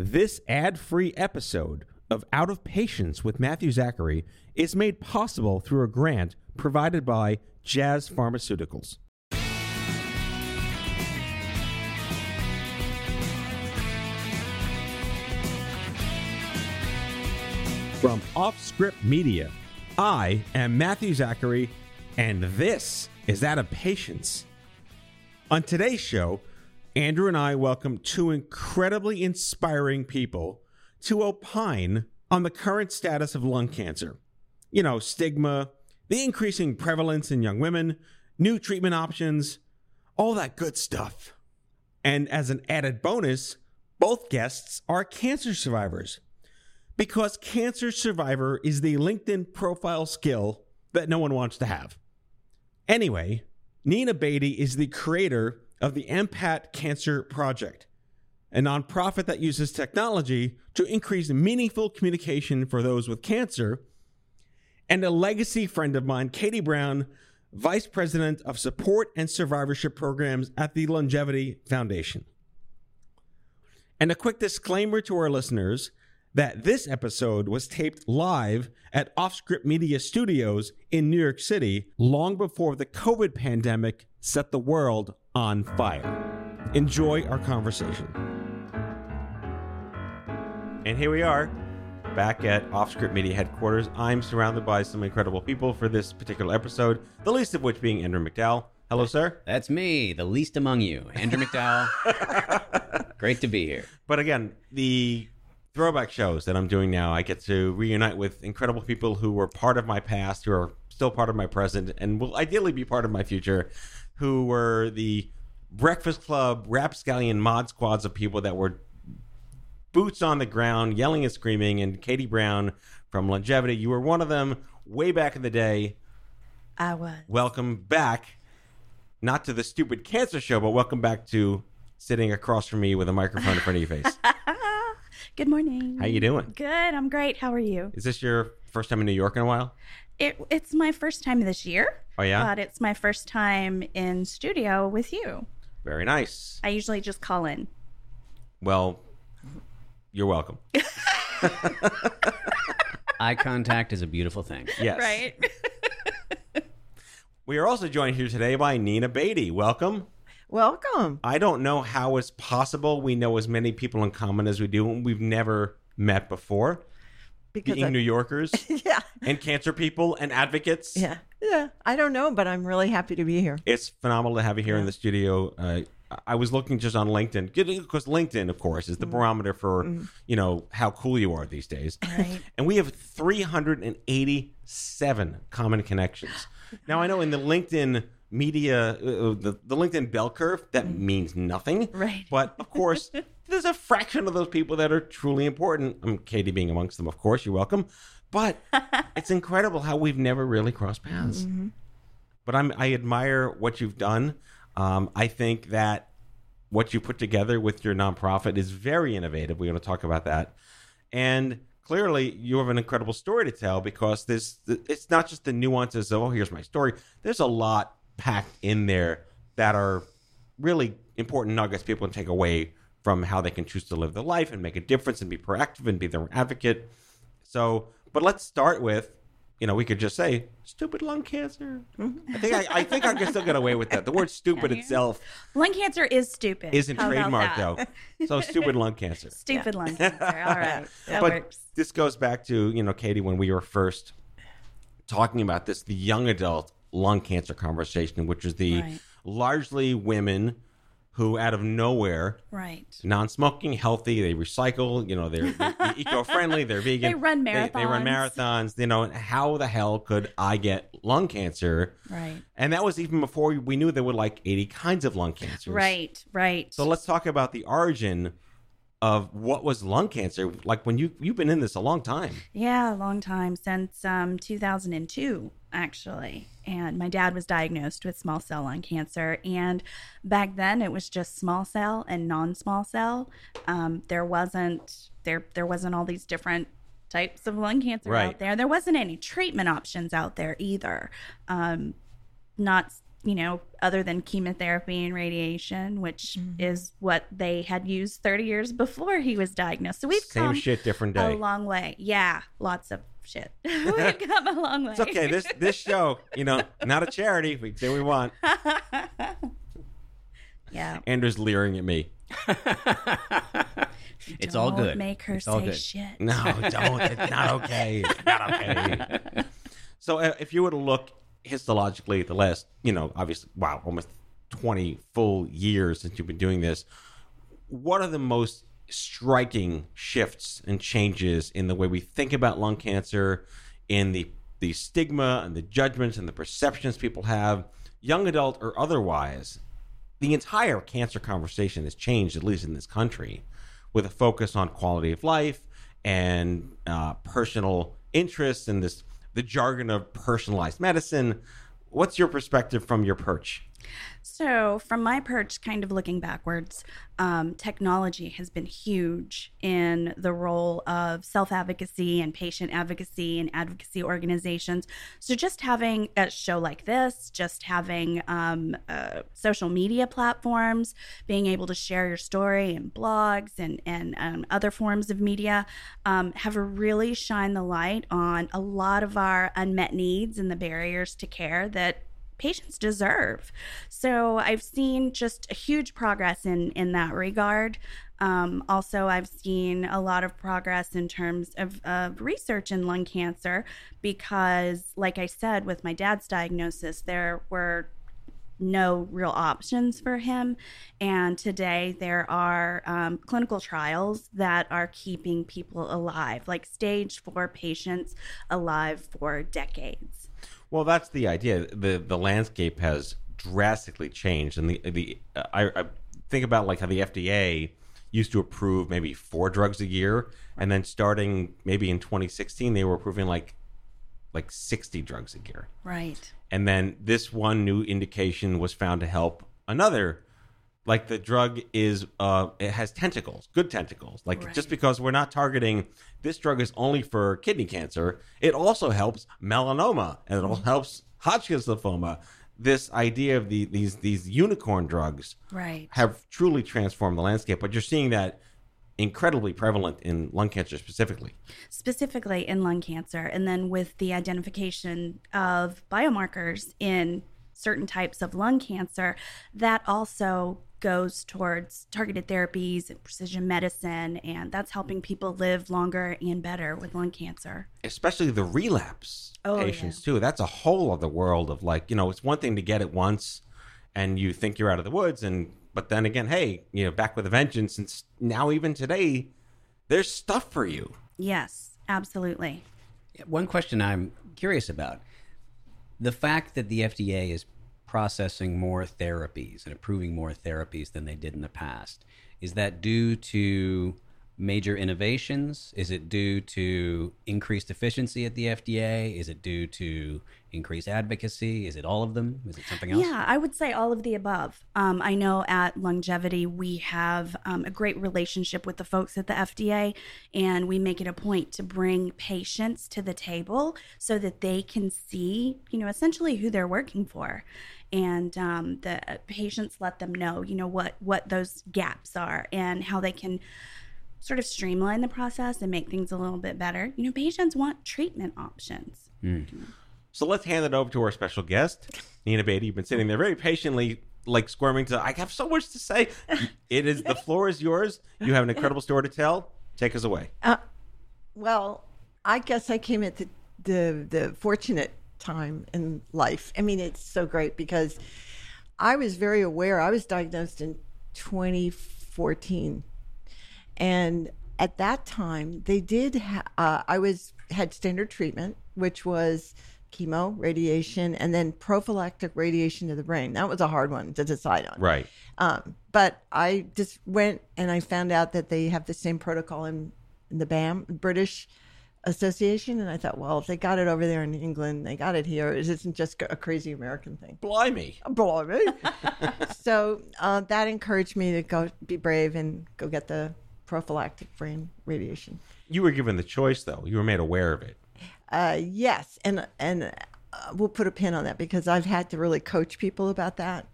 This ad-free episode of Out of Patience with Matthew Zachary is made possible through a grant provided by Jazz Pharmaceuticals. From Off Script Media, I am Matthew Zachary, and this is Out of Patience. On today's show, Andrew and I welcome two incredibly inspiring people to opine on the current status of lung cancer. You know, stigma, the increasing prevalence in young women, new treatment options, all that good stuff. And as an added bonus, both guests are cancer survivors because cancer survivor is the LinkedIn profile skill that no one wants to have. Anyway, Nina Beaty is the creator of the EmPat Cancer Project, a nonprofit that uses technology to increase meaningful communication for those with cancer, and a legacy friend of mine, Katie Brown, Vice President of Support and Survivorship Programs at the LUNGevity Foundation. And a quick disclaimer to our listeners that this episode was taped live at Offscript Media Studios in New York City long before the COVID pandemic set the world on fire. Enjoy our conversation. And here we are, back at Offscript Media headquarters. I'm surrounded by some incredible people for this particular episode, the least of which being Andrew McDowell. Hello, sir. That's me, the least among you, Andrew McDowell. Great to be here. But again, the throwback shows that I'm doing now, I get to reunite with incredible people who were part of my past, who are still part of my present, and will ideally be part of my future, who were the Breakfast Club, Rapscallion mod squads of people that were boots on the ground, yelling and screaming, and Katie Brown from LUNGevity. You were one of them way back in the day. I was. Welcome back, not to the stupid cancer show, but welcome back to sitting across from me with a microphone in front of your face. Good morning. How you doing? Good. I'm great. How are you? Is this your first time in New York in a while? It, it's my first time this year. Oh yeah, But it's my first time in studio with you. very nice. I usually just call in. Well, you're welcome. Eye contact is a beautiful thing. Yes. Right. We are also joined here today by Nina Beaty. Welcome. Welcome. I don't know how it's possible we know as many people in common as we do. and We've never met before. Because Being I- New Yorkers yeah, and cancer people and advocates. yeah, yeah. I don't know, but I'm really happy to be here. It's phenomenal to have you here in the studio. Uh, I was looking just on LinkedIn because LinkedIn, of course, is the barometer for you know how cool you are these days. Right. And we have 387 common connections. Now I know in the LinkedIn media, uh, the the LinkedIn bell curve, that means nothing. Right. But of course, there's a fraction of those people that are truly important. I'm Katie being amongst them, of course. You're welcome. But it's incredible how we've never really crossed paths but I'm, I admire what you've done. Um, I think that what you put together with your nonprofit is very innovative. We're going to talk about that, and clearly you have an incredible story to tell because this it's not just the nuances of oh here's my story. There's a lot packed in there that are really important nuggets people can take away from how they can choose to live their life and make a difference and be proactive and be their advocate. So, but let's start with, you know, we could just say stupid lung cancer. Mm-hmm. I think I, I think I can still get away with that. The word stupid itself Lung cancer is stupid. isn't How about trademarked that? though. So stupid lung cancer. Stupid lung cancer. All right. That but works. this goes back to you know Katie when we were first talking about this, the young adult lung cancer conversation, which is the Right. largely women who out of nowhere Right. non-smoking, healthy. They recycle. You know, they're, they're eco-friendly. They're vegan. They run They, they run marathons. marathons. You know, how the hell could I get lung cancer? Right. And that was even before we knew there were like 80 kinds of lung cancers. Right. Right. So let's talk about the origin of what was lung cancer. Like when you you've been in this a long time. Yeah, a long time since um, 2002, actually. And my dad was diagnosed with small cell lung cancer, and back then it was just small cell and non-small cell. Um, there wasn't there there wasn't all these different types of lung cancer Right. out there. There wasn't any treatment options out there either. Um, not you know other than chemotherapy and radiation which is what they had used 30 years before he was diagnosed so we've Same come shit, different day. a long way yeah lots of shit we've come a long way It's okay. This this show, you know, not a charity. We say we want. yeah Andrew's leering at me. It's all Don't good. make her It's all say good. shit No, don't. It's not okay. It's not okay. so, uh, if you were to look histologically the last, you know, obviously, wow, almost 20 full years since you've been doing this, what are the most striking shifts and changes in the way we think about lung cancer, in the, the stigma and the judgments and the perceptions people have, young adult or otherwise? the entire cancer conversation has changed, at least in this country, with a focus on quality of life and uh, personal interests and this the jargon of personalized medicine. What's your perspective from your perch? So, from my perch, kind of looking backwards, um, technology has been huge in the role of self advocacy and patient advocacy and advocacy organizations. So, just having a show like this, just having um, uh, social media platforms, being able to share your story in blogs and, and um, other forms of media um, have really shined the light on a lot of our unmet needs and the barriers to care that patients deserve. So I've seen just a huge progress in in that regard. Um, also, I've seen a lot of progress in terms of, of research in lung cancer because, like I said, with my dad's diagnosis, there were no real options for him. And today there are um, clinical trials that are keeping people alive, like stage four patients alive for decades. Well, that's the idea. the The landscape has drastically changed, and the the uh, I, I think about like how the FDA used to approve maybe four drugs a year, and then starting maybe in 2016 they were approving like like 60 drugs a year. Right. and then this one new indication was found to help another like the drug is uh it has tentacles good tentacles like Right. just because we're not targeting this drug is only for kidney cancer it also helps melanoma and it also helps hodgkin's lymphoma this idea of the these these unicorn drugs Right. have truly transformed the landscape but you're seeing that incredibly prevalent in lung cancer specifically specifically in lung cancer, and then with the identification of biomarkers in certain types of lung cancer, that also goes towards targeted therapies and precision medicine, and that's helping people live longer and better with lung cancer. especially the relapse Oh, patients too. That's a whole other world of like, you know, it's one thing to get it once and you think you're out of the woods and but then again, hey, you know, back with a vengeance and now even today there's stuff for you. Yes, absolutely. One question I'm curious about the fact that the FDA is processing more therapies and approving more therapies than they did in the past. Is that due to major innovations? Is it due to increased efficiency at the FDA? Is it due to increased advocacy? Is it all of them? Is it something else? Yeah, I would say all of the above. Um, I know at LUNGevity we have um, a great relationship with the folks at the FDA, and we make it a point to bring patients to the table so that they can see, you know, essentially who they're working for. And um, the patients let them know, you know, what what those gaps are and how they can sort of streamline the process and make things a little bit better. You know, patients want treatment options. Hmm. So let's hand it over to our special guest, Nina Beaty. You've been sitting there very patiently, like squirming to. I have so much to say. It is the floor is yours. You have an incredible story to tell. Take us away. Uh, well, I guess I came at the, the the fortunate time in life. I mean, it's so great because I was very aware. I was diagnosed in 2014, and at that time they did. Ha- uh, I was had standard treatment, which was chemo, radiation, and then prophylactic radiation to the brain. That was a hard one to decide on. Right. Um, but I just went and I found out that they have the same protocol in, in the BAM, British Association, and I thought, well, if they got it over there in England, they got it here. It isn't just a crazy American thing. Blimey. Blimey. so uh, that encouraged me to go be brave and go get the prophylactic brain radiation. You were given the choice, though. You were made aware of it. Uh, yes, and and uh, we'll put a pin on that because I've had to really coach people about that.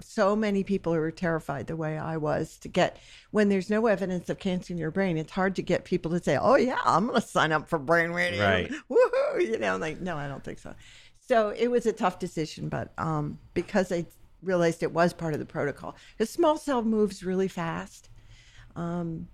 So many people who are terrified the way I was to get when there's no evidence of cancer in your brain. It's hard to get people to say, "Oh yeah, I'm going to sign up for brain radio." Right. Woohoo! You know, like no, I don't think so. So it was a tough decision, but um, because I realized it was part of the protocol, the small cell moves really fast, um,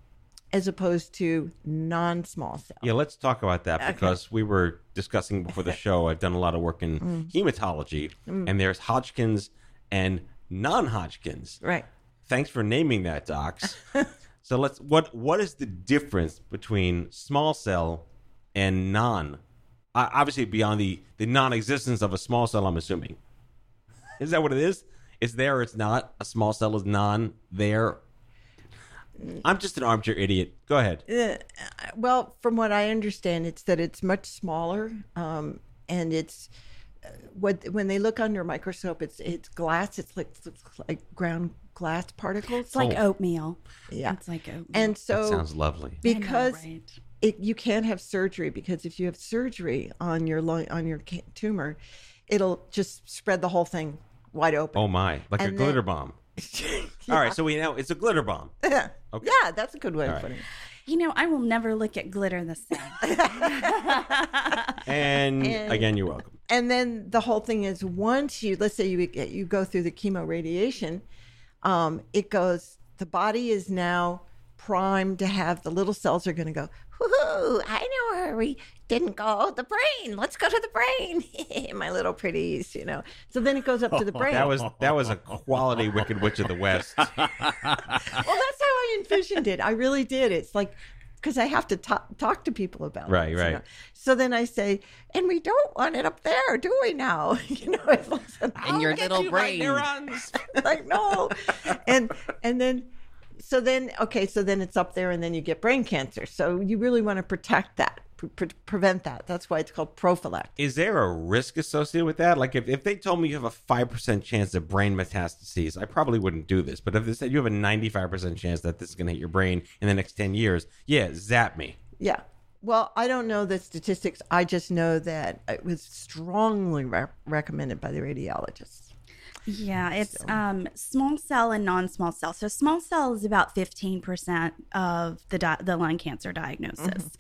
as opposed to non-small cell. Yeah, let's talk about that because we were discussing before the show. I've done a lot of work in Mm. hematology, and there's Hodgkin's and non-Hodgkin's. Right. Thanks for naming that, docs. so let's what what is the difference between small cell and non? Uh, obviously, beyond the the non-existence of a small cell, I'm assuming. Is that what it is? It's there. It's not. A small cell is non there. I'm just an armchair idiot. Go ahead. Uh, well, from what I understand, it's that it's much smaller, um, and it's uh, what when they look under a microscope, it's it's glass. It's like it's like ground glass particles. It's like Oh. oatmeal. Yeah. It's like oatmeal. and That so sounds lovely. I know, because right? it, you can't have surgery because if you have surgery on your lung on your tumor, it'll just spread the whole thing wide open. Oh my, like a And glitter then- bomb. All right, so we know it's a glitter bomb. yeah. Okay. yeah, that's a good way All of right. putting it. You know, I will never look at glitter the same. And, And- again, you're welcome. and then the whole thing is once you let's say you you go through the chemo radiation um, it goes the body is now primed to have the little cells are going to go Woohoo, I know where we didn't go. Oh, the brain. Let's go to the brain. My little pretties, you know. So then it goes up to the oh, brain. That was that was a quality Wicked Witch of the West. well, that's how I envisioned it. I really did. It's like because I have to talk, talk to people about Right, this, you right. know. So then I say, and we don't want it up there, do we now? you know, it's like, In your little brain. neurons. like no, and and then. So then, okay, so then it's up there, and then you get brain cancer. So you really want to protect that, pre- pre- prevent that. That's why it's called prophylactic. Is there a risk associated with that? Like, if, if they told me you have a five percent chance of brain metastases, I probably wouldn't do this. But if they said you have a ninety-five percent chance that this is going to hit your brain in the next ten years, yeah, zap me. Yeah. Well, I don't know the statistics. I just know that it was strongly re- recommended by the radiologists. Yeah, it's um, small cell and non-small cell. So small cell is about fifteen percent of the di- the lung cancer diagnosis,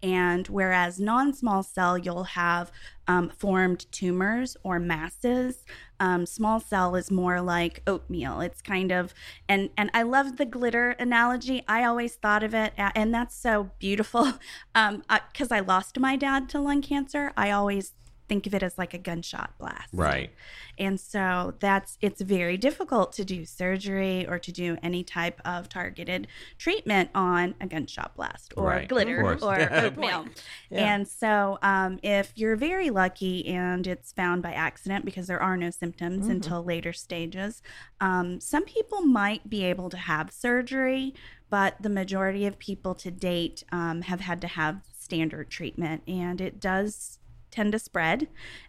and whereas non-small cell you'll have um, formed tumors or masses. Um, small cell is more like oatmeal. It's kind of and and I love the glitter analogy. I always thought of it, and that's so beautiful because I lost my dad to lung cancer. I always think of it as like a gunshot blast. Right. And so that's it's very difficult to do surgery or to do any type of targeted treatment on a gunshot blast or Right, glitter or oatmeal. Yeah. And so um, if you're very lucky and it's found by accident because there are no symptoms until later stages, um, some people might be able to have surgery, but the majority of people to date um, have had to have standard treatment, and it does tend to spread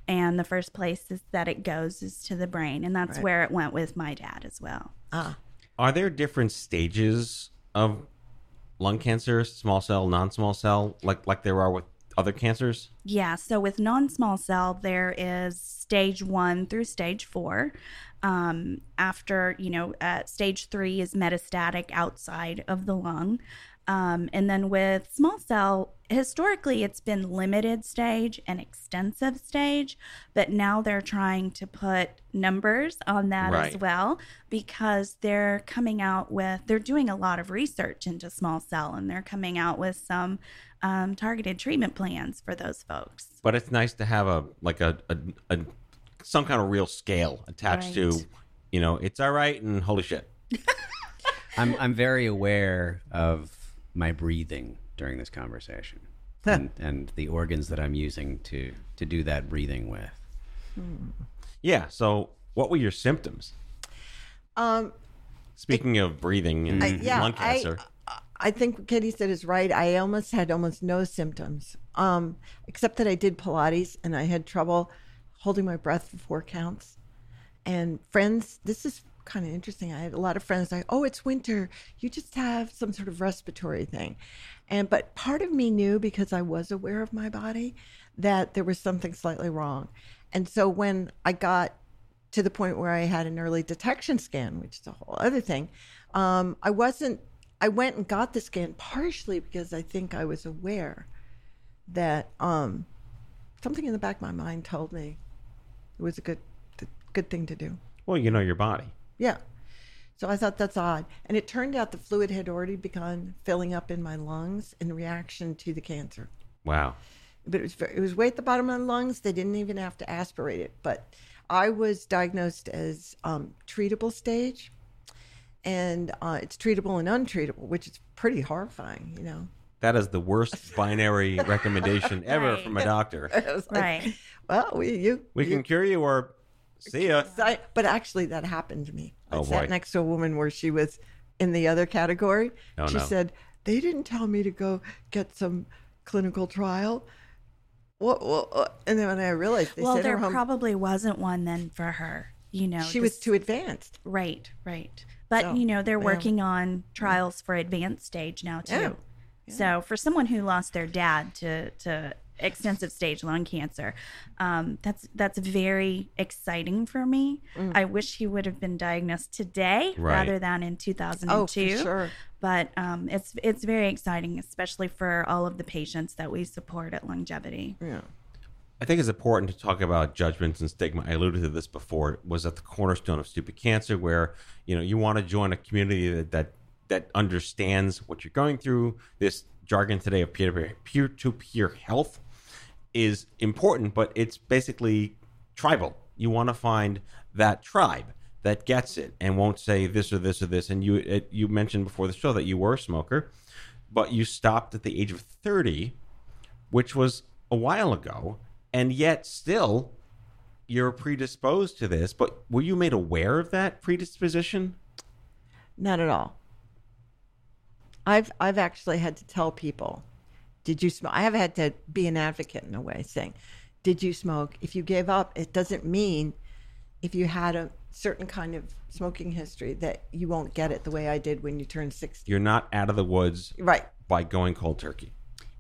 and the first place is that it goes is to the brain and that's where it went with my dad as well. Ah, Are there different stages of lung cancer, small cell, non-small cell, like like there are with other cancers? yeah so with non-small cell there is stage one through stage four. Um, after you know uh, stage three is metastatic outside of the lung. Um, and then with small cell historically it's been limited stage and extensive stage but now they're trying to put numbers on that Right. as well because they're coming out with they're doing a lot of research into small cell and they're coming out with some um, targeted treatment plans for those folks But it's nice to have a like a, a, a some kind of real scale attached to, you know, it's all right and holy shit. I'm I'm very aware of my breathing during this conversation. and, and the organs that I'm using to to do that breathing with. Yeah. So, what were your symptoms? Um, Speaking of breathing and I, yeah, lung cancer, I, I think what Katie said is right. I almost had almost no symptoms, um, except that I did Pilates and I had trouble holding my breath for four counts. And friends, this is kind of interesting. I had a lot of friends like, "Oh, it's winter. You just have some sort of respiratory thing," and but part of me knew because I was aware of my body that there was something slightly wrong, and so when I got to the point where I had an early detection scan, which is a whole other thing. Um, I wasn't. I went and got the scan partially because I think I was aware that um, something in the back of my mind told me it was a good, good thing to do. well, you know your body. Yeah. So I thought that's odd, and it turned out the fluid had already begun filling up in my lungs in reaction to the cancer. Wow. but it was it was way at the bottom of the lungs. They didn't even have to aspirate it. But I was diagnosed as um, treatable stage, and uh, it's treatable and untreatable, which is pretty horrifying. You know, That is the worst binary recommendation ever Right. from a doctor. I was like, Right. well, we you We you- can cure you or see ya. But actually, that happened to me. I Oh, sat boy. next to a woman where she was in the other category. Oh, she no. said they didn't tell me to go get some clinical trial. What, what, what? And then when I realized they well, there home, probably wasn't one then for her. You know, she was too advanced. right, right. But So, you know, they're yeah. working on mm. trials for advanced stage now too. Oh, yeah. So for someone who lost their dad to to extensive stage lung cancer, um, that's that's very exciting for me. Mm. I wish he would have been diagnosed today Right. rather than in 2002. Oh, for sure. But um, it's it's very exciting, especially for all of the patients that we support at LUNGevity. Yeah. I think it's important to talk about judgments and stigma. I alluded to this before. It was at the cornerstone of stupid cancer, where you know you want to join a community that that, that understands what you're going through. This jargon today of peer peer to peer health is important, but it's basically tribal. You want to find that tribe that gets it and won't say this or this or this. And you it, you mentioned before the show that you were a smoker, but you stopped at the age of thirty, which was a while ago, and yet still you're predisposed to this. But were you made aware of that predisposition? Not at all. I've I've actually had to tell people, did you smoke? I have had to be an advocate in a way, saying, did you smoke? If you gave up, it doesn't mean if you had a certain kind of smoking history that you won't get it the way I did when you turned sixty. You're not out of the woods Right. by going cold turkey.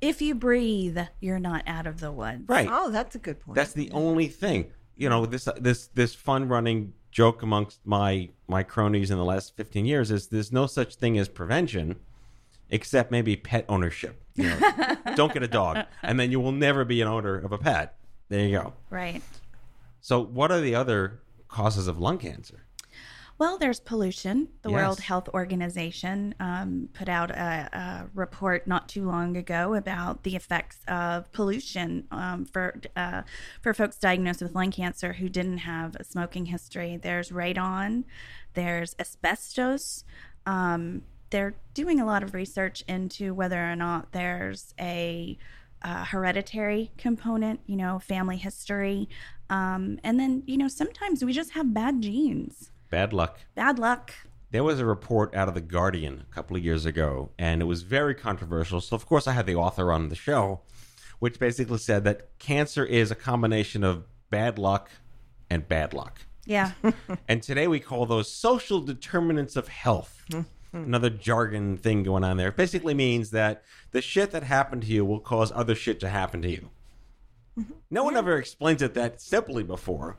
If you breathe, you're not out of the woods. Right. Oh, that's a good point. That's the only thing. You know, this this this fun running joke amongst my my cronies in the last 15 years is there's no such thing as prevention except maybe pet ownership. You know, don't get a dog and then you will never be an owner of a pet. There you go. Right. So what are the other causes of lung cancer? Well, there's pollution. The World Health Organization um, put out a, a report not too long ago about the effects of pollution um, for uh, for folks diagnosed with lung cancer who didn't have a smoking history. There's radon, there's asbestos. Um, they're doing a lot of research into whether or not there's a uh, hereditary component, you know, family history. Um, and then, you know, sometimes we just have bad genes Bad luck. bad luck. There was a report out of the Guardian a couple of years ago, and it was very controversial. So, of course, I had the author on the show, which basically said that cancer is a combination of bad luck and bad luck. Yeah. And today we call those social determinants of health. Hmm. Another jargon thing going on there. It basically means that the shit that happened to you will cause other shit to happen to you. Mm-hmm. No one ever explains it that simply before.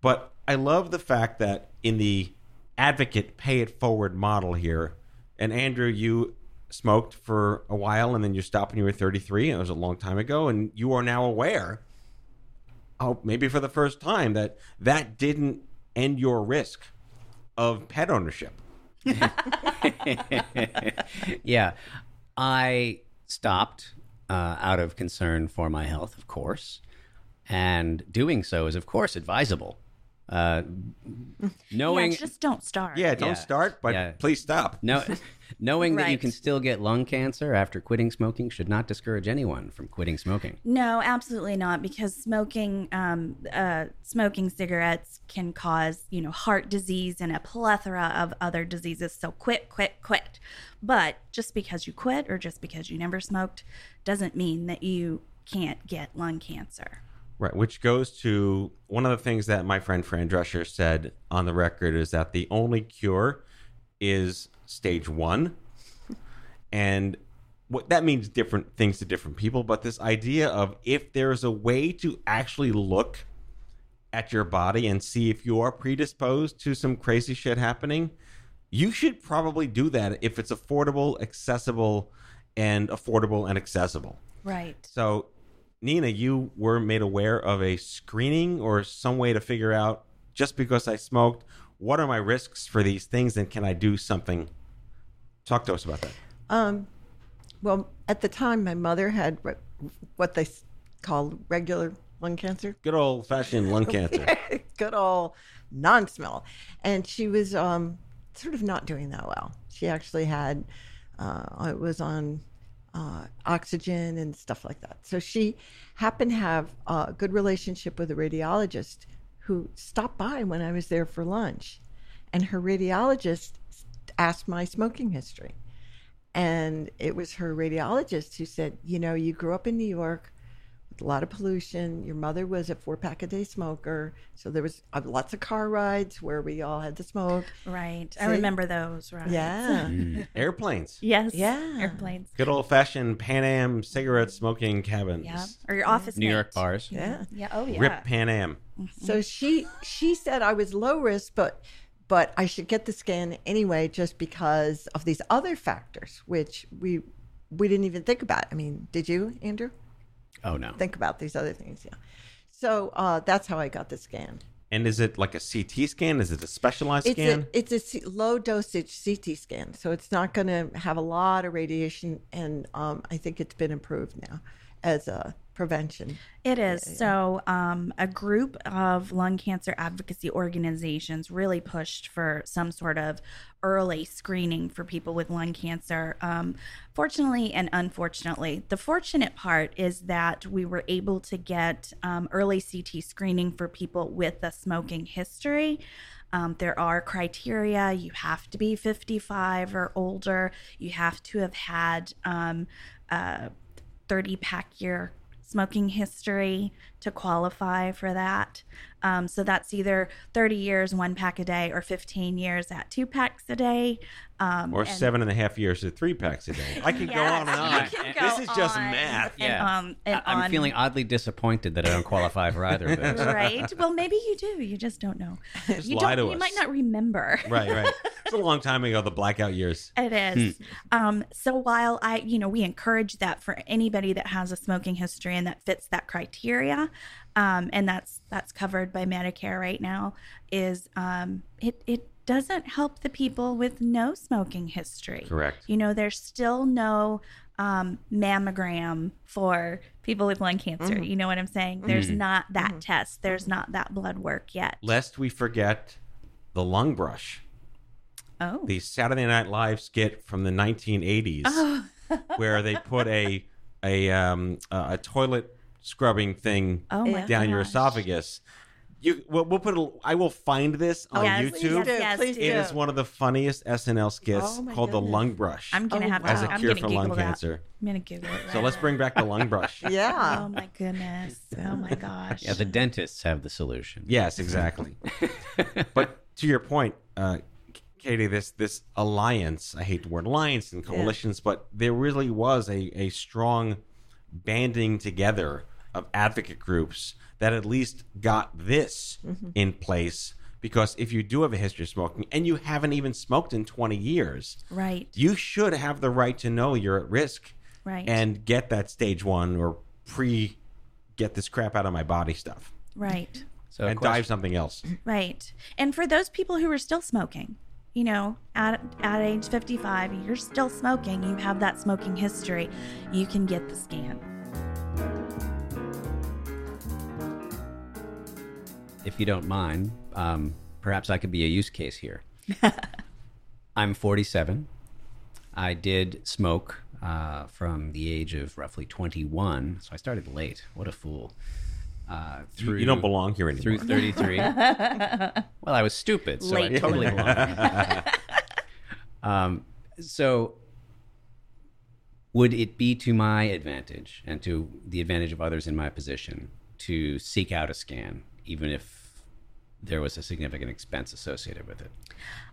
But I love the fact that in the advocate pay it forward model here, and Andrew, you smoked for a while and then you stopped when you were 33. It was a long time ago, and you are now aware, oh, maybe for the first time, that that didn't end your risk of pet ownership. yeah, I stopped uh, out of concern for my health, of course, and doing so is, of course, advisable. Uh, knowing yeah, just don't start. Yeah, don't Yeah. start, but Yeah. please stop. no, knowing that you Right. can still get lung cancer after quitting smoking should not discourage anyone from quitting smoking. No, absolutely not, because smoking, um, uh, smoking cigarettes can cause, you know, heart disease and a plethora of other diseases. So quit, quit, quit. But just because you quit or just because you never smoked doesn't mean that you can't get lung cancer. Right, which goes to one of the things that my friend Fran Drescher said on the record is that the only cure is stage one. And what that means different things to different people, but this idea of if there's a way to actually look at your body and see if you are predisposed to some crazy shit happening, you should probably do that if it's affordable, accessible, and affordable and accessible. Right. So, Nina, you were made aware of a screening or some way to figure out just because I smoked, what are my risks for these things and can I do something? Talk to us about that. Um, well, at the time, my mother had re- what they call regular lung cancer. Good old fashioned lung cancer. Good old non-smell, and she was um, sort of not doing that well. She actually had uh, it was on uh, oxygen and stuff like that. So she happened to have a good relationship with a radiologist who stopped by when I was there for lunch, and her radiologist asked my smoking history. And it was her radiologist who said, You know, you grew up in New York a lot of pollution. Your mother was a four pack a day smoker. So there was uh, lots of car rides where we all had to smoke. Right. I remember those, right? Yeah. Airplanes. Yes. Yeah. Airplanes. Good old fashioned Pan Am cigarette smoking cabins. Yeah. Or your office New mate. York bars. Yeah. Yeah. Oh, yeah. Rip Pan Am. So she she said I was low risk, but but I should get the scan anyway, just because of these other factors, which we we didn't even think about. I mean, did you, Andrew, Oh no. think about these other things? Yeah. So uh, that's how I got the scan. And is it like a CT scan? Is it a specialized It's scan? a it's a C- low dosage CT scan, so it's not going to have a lot of radiation, and um, I think it's been improved now as a prevention. It is. So, um, a group of lung cancer advocacy organizations really pushed for some sort of early screening for people with lung cancer. Um, fortunately and unfortunately, the fortunate part is that we were able to get um, early CT screening for people with a smoking history. Um, there are criteria. You have to be 55 or older. You have to have had um, a 30 pack year smoking history to qualify for that. Um, so that's either 30 years, one pack a day, or 15 years at two packs a day. Um, or and- seven and a half years at three packs a day. I could go on and on. you This is just math. And, Yeah. um, and I- I'm on- feeling oddly disappointed that I don't qualify for either of those. right. Well, maybe you do. You just don't know. you lie don't. to you us. might not remember. Right, right. It's a long time ago, the blackout years. It is. Um, so while I, you know, we encourage that for anybody that has a smoking history and that fits that criteria, um, and that's that's covered by Medicare right now, is um, it it doesn't help the people with no smoking history. Correct. You know, there's still no um, mammogram for people with lung cancer. You know what I'm saying? There's not that test. There's not that blood work yet. Lest we forget the lung brush. oh, the Saturday Night Live skit from the 1980s, Oh. where they put a a um, a, a toilet scrubbing thing oh my down your esophagus. You, we'll, we'll put. A, I will find this on Yes, YouTube. please do. yes, Please do. It is one of the funniest SNL skits Oh my called the lung brush I'm gonna Oh, have to. as a I'm cure gonna for Google lung that. cancer. I'm gonna Google it. So right let's bring back the lung brush. Yeah. Oh my goodness. Oh my gosh. Yeah, the dentists have the solution. Yes, exactly. but to your point, uh, Katie, this this alliance, I hate the word alliance and coalitions, but there really was a, a strong banding together of advocate groups that at least got this mm-hmm. in place. Because if you do have a history of smoking and you haven't even smoked in 20 years, right. you should have the right to know you're at risk Right. and get that stage one or pre get this crap out of my body stuff right. So and dive something else. Right. And for those people who are still smoking, you know, at at age 55, you're still smoking, you have that smoking history, you can get the scan. If you don't mind, um, perhaps I could be a use case here. I'm 47. I did smoke uh, from the age of roughly 21, so I started late. What a fool. Uh, You- through, you don't belong here anymore. through 33. well, I was stupid, so Late I totally belong. um, so, would it be to my advantage and to the advantage of others in my position to seek out a scan, even if there was a significant expense associated with it?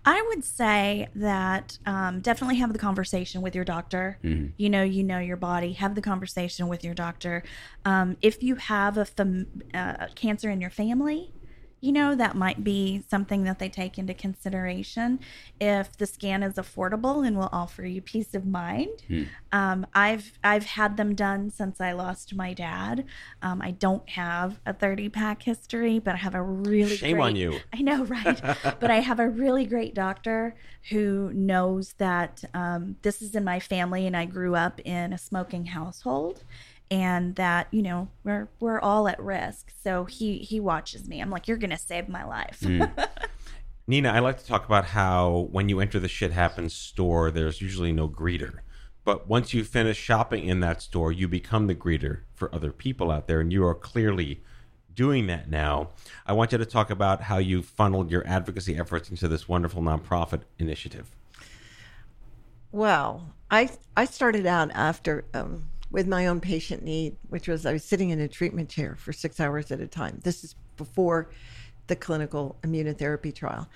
I would say that um, definitely have the conversation with your doctor. You know, you know your body. Have the conversation with your doctor. Um, if you have a fam- uh, cancer in your family, you know that might be something that they take into consideration. If the scan is affordable and will offer you peace of mind, um, I've I've had them done since I lost my dad. Um, I don't have a thirty pack history, but I have a really Shame great, on you. I know, right? but I have a really great doctor who knows that um, this is in my family, and I grew up in a smoking household, and that you know we're we're all at risk. So he he watches me. I'm like, you're gonna save my life. Nina, I like to talk about how when you enter the Shit Happens store, there's usually no greeter. But once you finish shopping in that store, you become the greeter for other people out there, and you are clearly doing that now. I want you to talk about how you funneled your advocacy efforts into this wonderful nonprofit initiative. Well, I I started out after um, with my own patient need, which was I was sitting in a treatment chair for six hours at a time. This is before the clinical immunotherapy trial,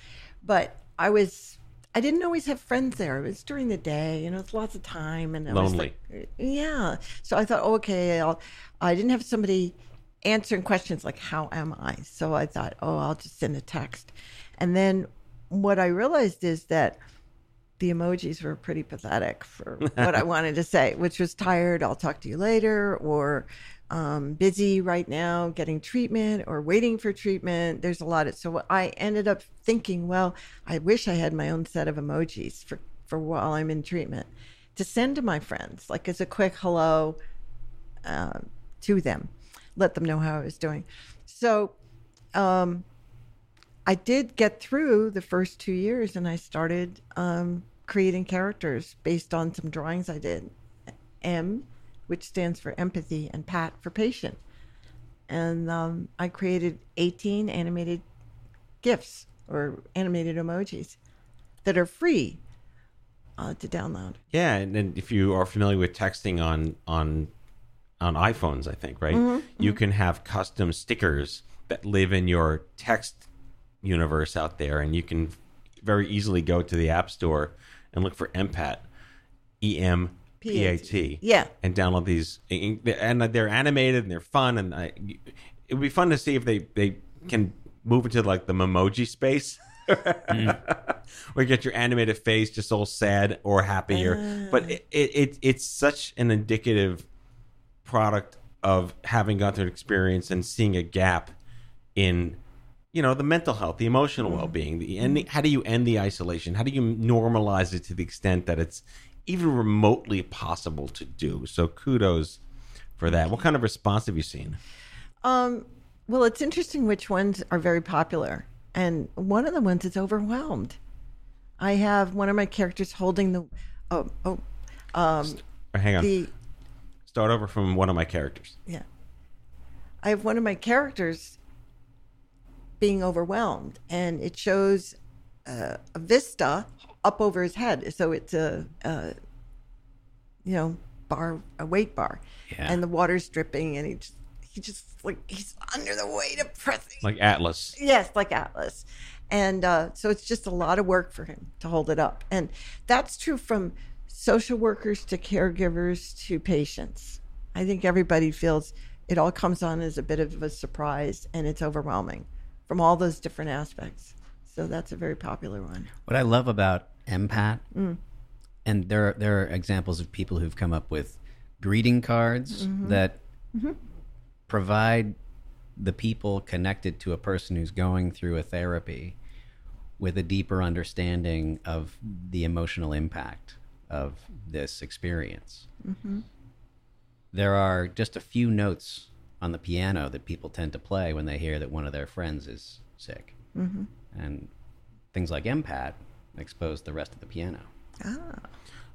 but I was I didn't always have friends there. It was during the day, you know, it's lots of time, and I Lonely. like, uh, yeah. So I thought, okay, I'll. I didn't have somebody answering questions like how am I. So I thought, oh, I'll just send a text, and then what I realized is that the emojis were pretty pathetic for what I wanted to say, which was tired, I'll talk to you later, or um, busy right now getting treatment or waiting for treatment. There's a lot of, so I ended up thinking, well, I wish I had my own set of emojis for, for while I'm in treatment to send to my friends, like as a quick hello uh, to them, let them know how I was doing. So, um, I did get through the first two years and I started um, creating characters based on some drawings I did. M, which stands for empathy, and Pat for patient. And um, I created 18 animated GIFs or animated emojis that are free uh, to download. Yeah, and, and if you are familiar with texting on on on iPhones, I think right, you can have custom stickers that live in your text universe out there, and you can very easily go to the App Store and look for EmPat, E M P A T, Yeah. and download these. And they're animated and they're fun, and I, it would be fun to see if they they can move into like the memoji space. Mm. or get your animated face just all sad or happy or ah. but it, it, it it's such an indicative product of having gone through an experience and seeing a gap in you know the mental health the emotional well-being the ending how do you end the isolation? How do you normalize it to the extent that it's even remotely possible to do? So kudos for that. What kind of response have you seen? Um, well, it's interesting which ones are very popular. And one of the ones is overwhelmed. I have one of my characters holding the, oh, oh, um, or hang on. the, start over from one of my characters. Yeah. I have one of my characters being overwhelmed, and it shows uh, a vista up over his head. So it's a, a you know, bar, a weight bar, Yeah. and the water's dripping, and he just, he just like he's under the weight of pressing. like atlas Yes, like Atlas. And uh, so it's just a lot of work for him to hold it up. And that's true from social workers to caregivers to patients. I think everybody feels it all comes on as a bit of a surprise and it's overwhelming from all those different aspects. So that's a very popular one. What I love about EmPat, mm. and there are, there are examples of people who've come up with greeting cards mm-hmm. that mm-hmm. provide the people connected to a person who's going through a therapy with a deeper understanding of the emotional impact of this experience. Mm-hmm. There are just a few notes on the piano that people tend to play when they hear that one of their friends is sick. Mm-hmm. And things like EmPat expose the rest of the piano.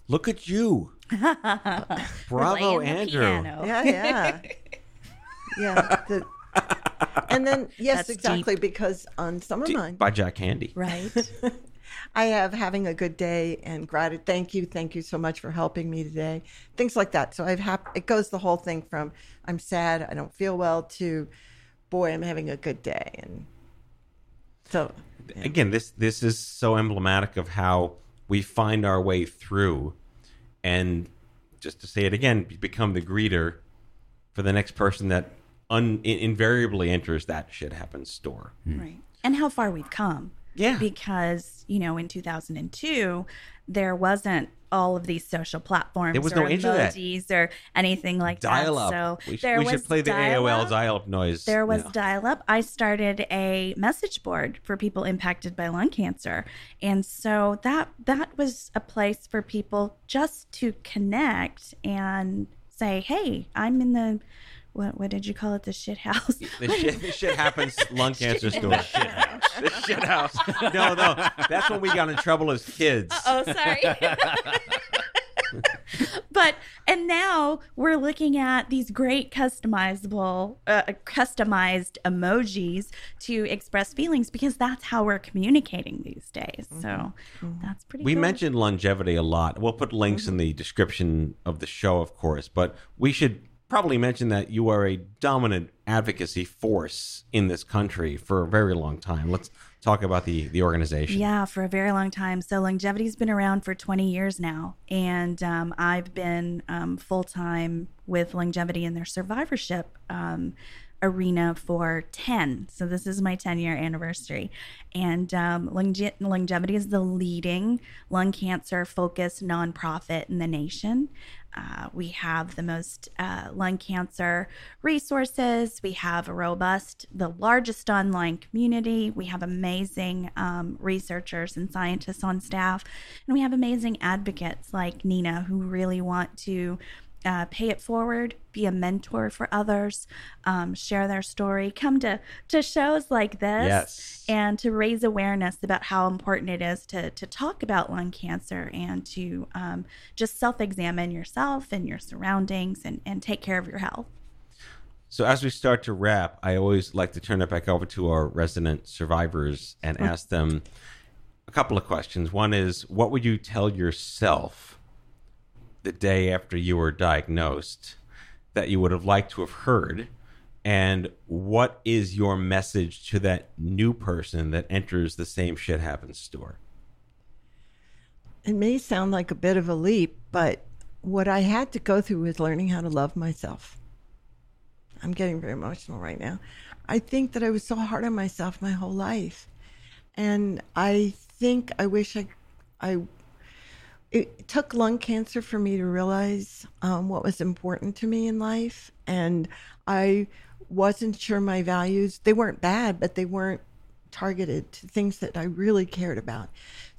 Look at you. Bravo, Andrew. piano. Yeah, yeah, yeah. The, and then yes, That's exactly because on some of mine, By Jack Handey. Right. I have having a good day and gratitude. Thank you, thank you so much for helping me today. Things like that. So I've hap- it goes the whole thing from I'm sad, I don't feel well to boy, I'm having a good day, and so Again, this this is so emblematic of how we find our way through, and just to say it again, become the greeter for the next person that un- invariably enters that shit happens store. Hmm. Right. And how far we've come. Yeah. Because, you know, in 2002, there wasn't all of these social platforms There was or no emojis or anything like Dial up. that. So we sh- there we was should play the. AOL dial up noise. There was dial up. I started a message board for people impacted by lung cancer. And so that that was a place for people just to connect and say, "Hey, I'm in the what what did you call it? The shit house." The shit, the shit happens lung cancer store. The shit house. No, no. That's when we got in trouble as kids. oh, sorry. but and now we're looking at these great customizable uh, customized emojis to express feelings because that's how we're communicating these days so that's pretty We cool. mentioned LUNGevity a lot. We'll put links in the description of the show, of course, but we should probably mention that you are a dominant advocacy force in this country for a very long time. Let's talk about the, the organization. Yeah, for a very long time. So LUNGevity's been around for 20 years now, and um, I've been um, full time with longevity and their survivorship um, arena for 10. So this is my 10 year anniversary, and um, longe- LUNGevity is the leading lung cancer focused nonprofit in the nation. Uh, we have the most uh, lung cancer resources. We have a robust, the largest online community. We have amazing um, researchers and scientists on staff. And we have amazing advocates like Nina who really want to uh, pay it forward, be a mentor for others, um, share their story, come to, to shows like this Yes. and to raise awareness about how important it is to, to talk about lung cancer and to um, just self examine yourself and your surroundings and, and take care of your health. So as we start to wrap, I always like to turn it back over to our resident survivors and ask them a couple of questions. One is, what would you tell yourself the day after you were diagnosed that you would have liked to have heard? And what is your message to that new person that enters the same shit happens store? it may sound like a bit of a leap, but what I had to go through was learning how to love myself. I'm getting very emotional right now. I think that I was so hard on myself my whole life. And I think I wish I, I, it took lung cancer for me to realize um, what was important to me in life. And I wasn't sure my values, they weren't bad, but they weren't targeted to things that I really cared about.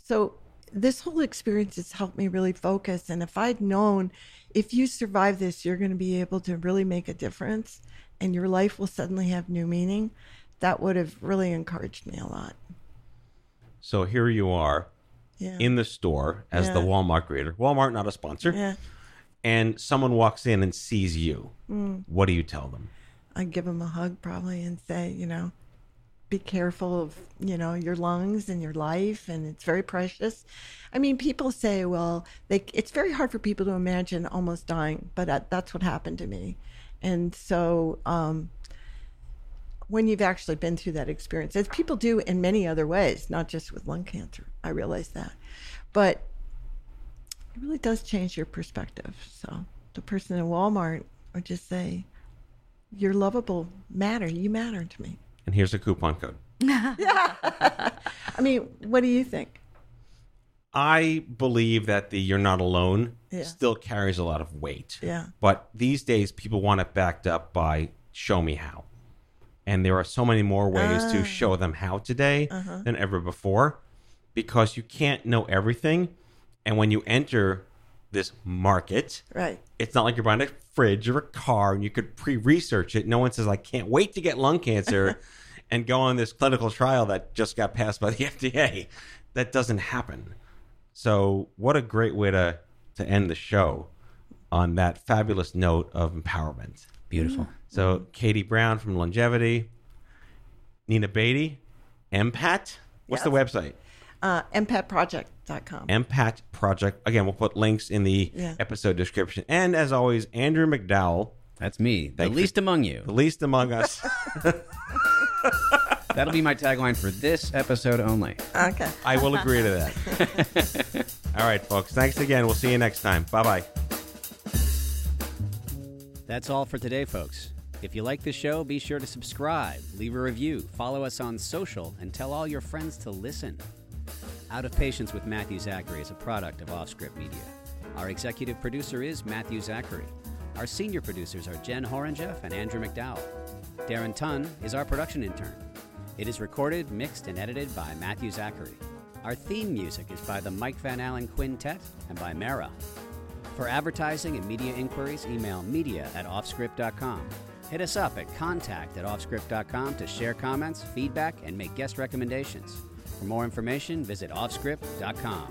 So this whole experience has helped me really focus. And if I'd known if you survive this, you're going to be able to really make a difference and your life will suddenly have new meaning, that would have really encouraged me a lot. So here you are Yeah. in the store as the Walmart greeter. Walmart, not a sponsor. yeah. And someone walks in and sees you. Mm. What do you tell them? I'd give them a hug probably and say, you know, be careful of, you know, your lungs and your life and it's very precious. I mean, people say, well, they, it's very hard for people to imagine almost dying, but that, that's what happened to me. And so, um, when you've actually been through that experience, as people do in many other ways, not just with lung cancer, I realize that. But it really does change your perspective. So the person in Walmart would just say, You're lovable, matter, you matter to me. And here's a coupon code. I mean, what do you think? I believe that the you're not alone Yeah. still carries a lot of weight. Yeah. But these days, people want it backed up by show me how. And there are so many more ways Ah. to show them how today Uh-huh. than ever before because you can't know everything. And when you enter this market. Right. It's not like you're buying a fridge or a car and you could pre-research it. No one says I can't wait to get lung cancer and go on this clinical trial that just got passed by the FDA. That doesn't happen. So, what a great way to to end the show on that fabulous note of empowerment. Beautiful. So, Katie Brown from LUNGevity, Nina Beaty, EmPat. What's the website? Uh, empatproject.com. EmPat Project. Again, we'll put links in the Yeah. episode description. And as always, Andrew McDowell, That's me, the Thank you. least among you. the least among us. That'll be my tagline for this episode only. okay. I will agree to that. All right, folks. Thanks again. We'll see you next time. Bye bye. That's all for today, folks. If you like the show, be sure to subscribe, leave a review, follow us on social, and tell all your friends to listen. Out of Patients with Matthew Zachary is a product of Offscrip Media. Our executive producer is Matthew Zachary. Our senior producers are Jen Horonjeff and Andrew McDowell. Darren Tunn is our production intern. It is recorded, mixed, and edited by Matthew Zachary. Our theme music is by the Mike Van Allen Quintet and by Mara. For advertising and media inquiries, email media at offscript.com. Hit us up at contact at offscript.com to share comments, feedback, and make guest recommendations. For more information, visit offscript.com.